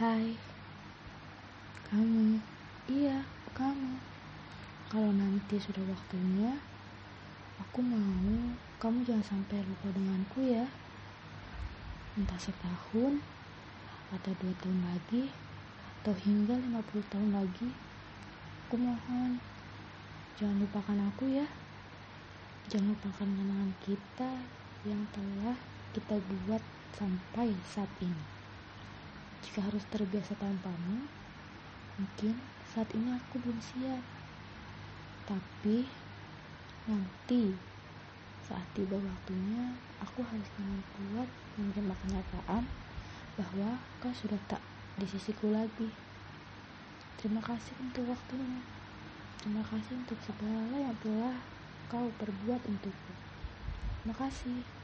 Hai, kamu, iya, kamu. Kalau nanti sudah waktunya, aku mau kamu jangan sampai lupa denganku ya. Entah setahun, atau dua tahun lagi, atau hingga 50 tahun lagi, aku mohon jangan lupakan aku ya. Jangan lupakan kenangan kita yang telah kita buat sampai saat ini. Jika harus terbiasa tanpamu, mungkin saat ini aku belum siap. Tapi nanti saat tiba waktunya, aku harus dengan kuat menerima kenyataan bahwa kau sudah tak di sisiku lagi. Terima kasih untuk waktunya. Terima kasih untuk segala yang telah kau perbuat untukku. Terima kasih.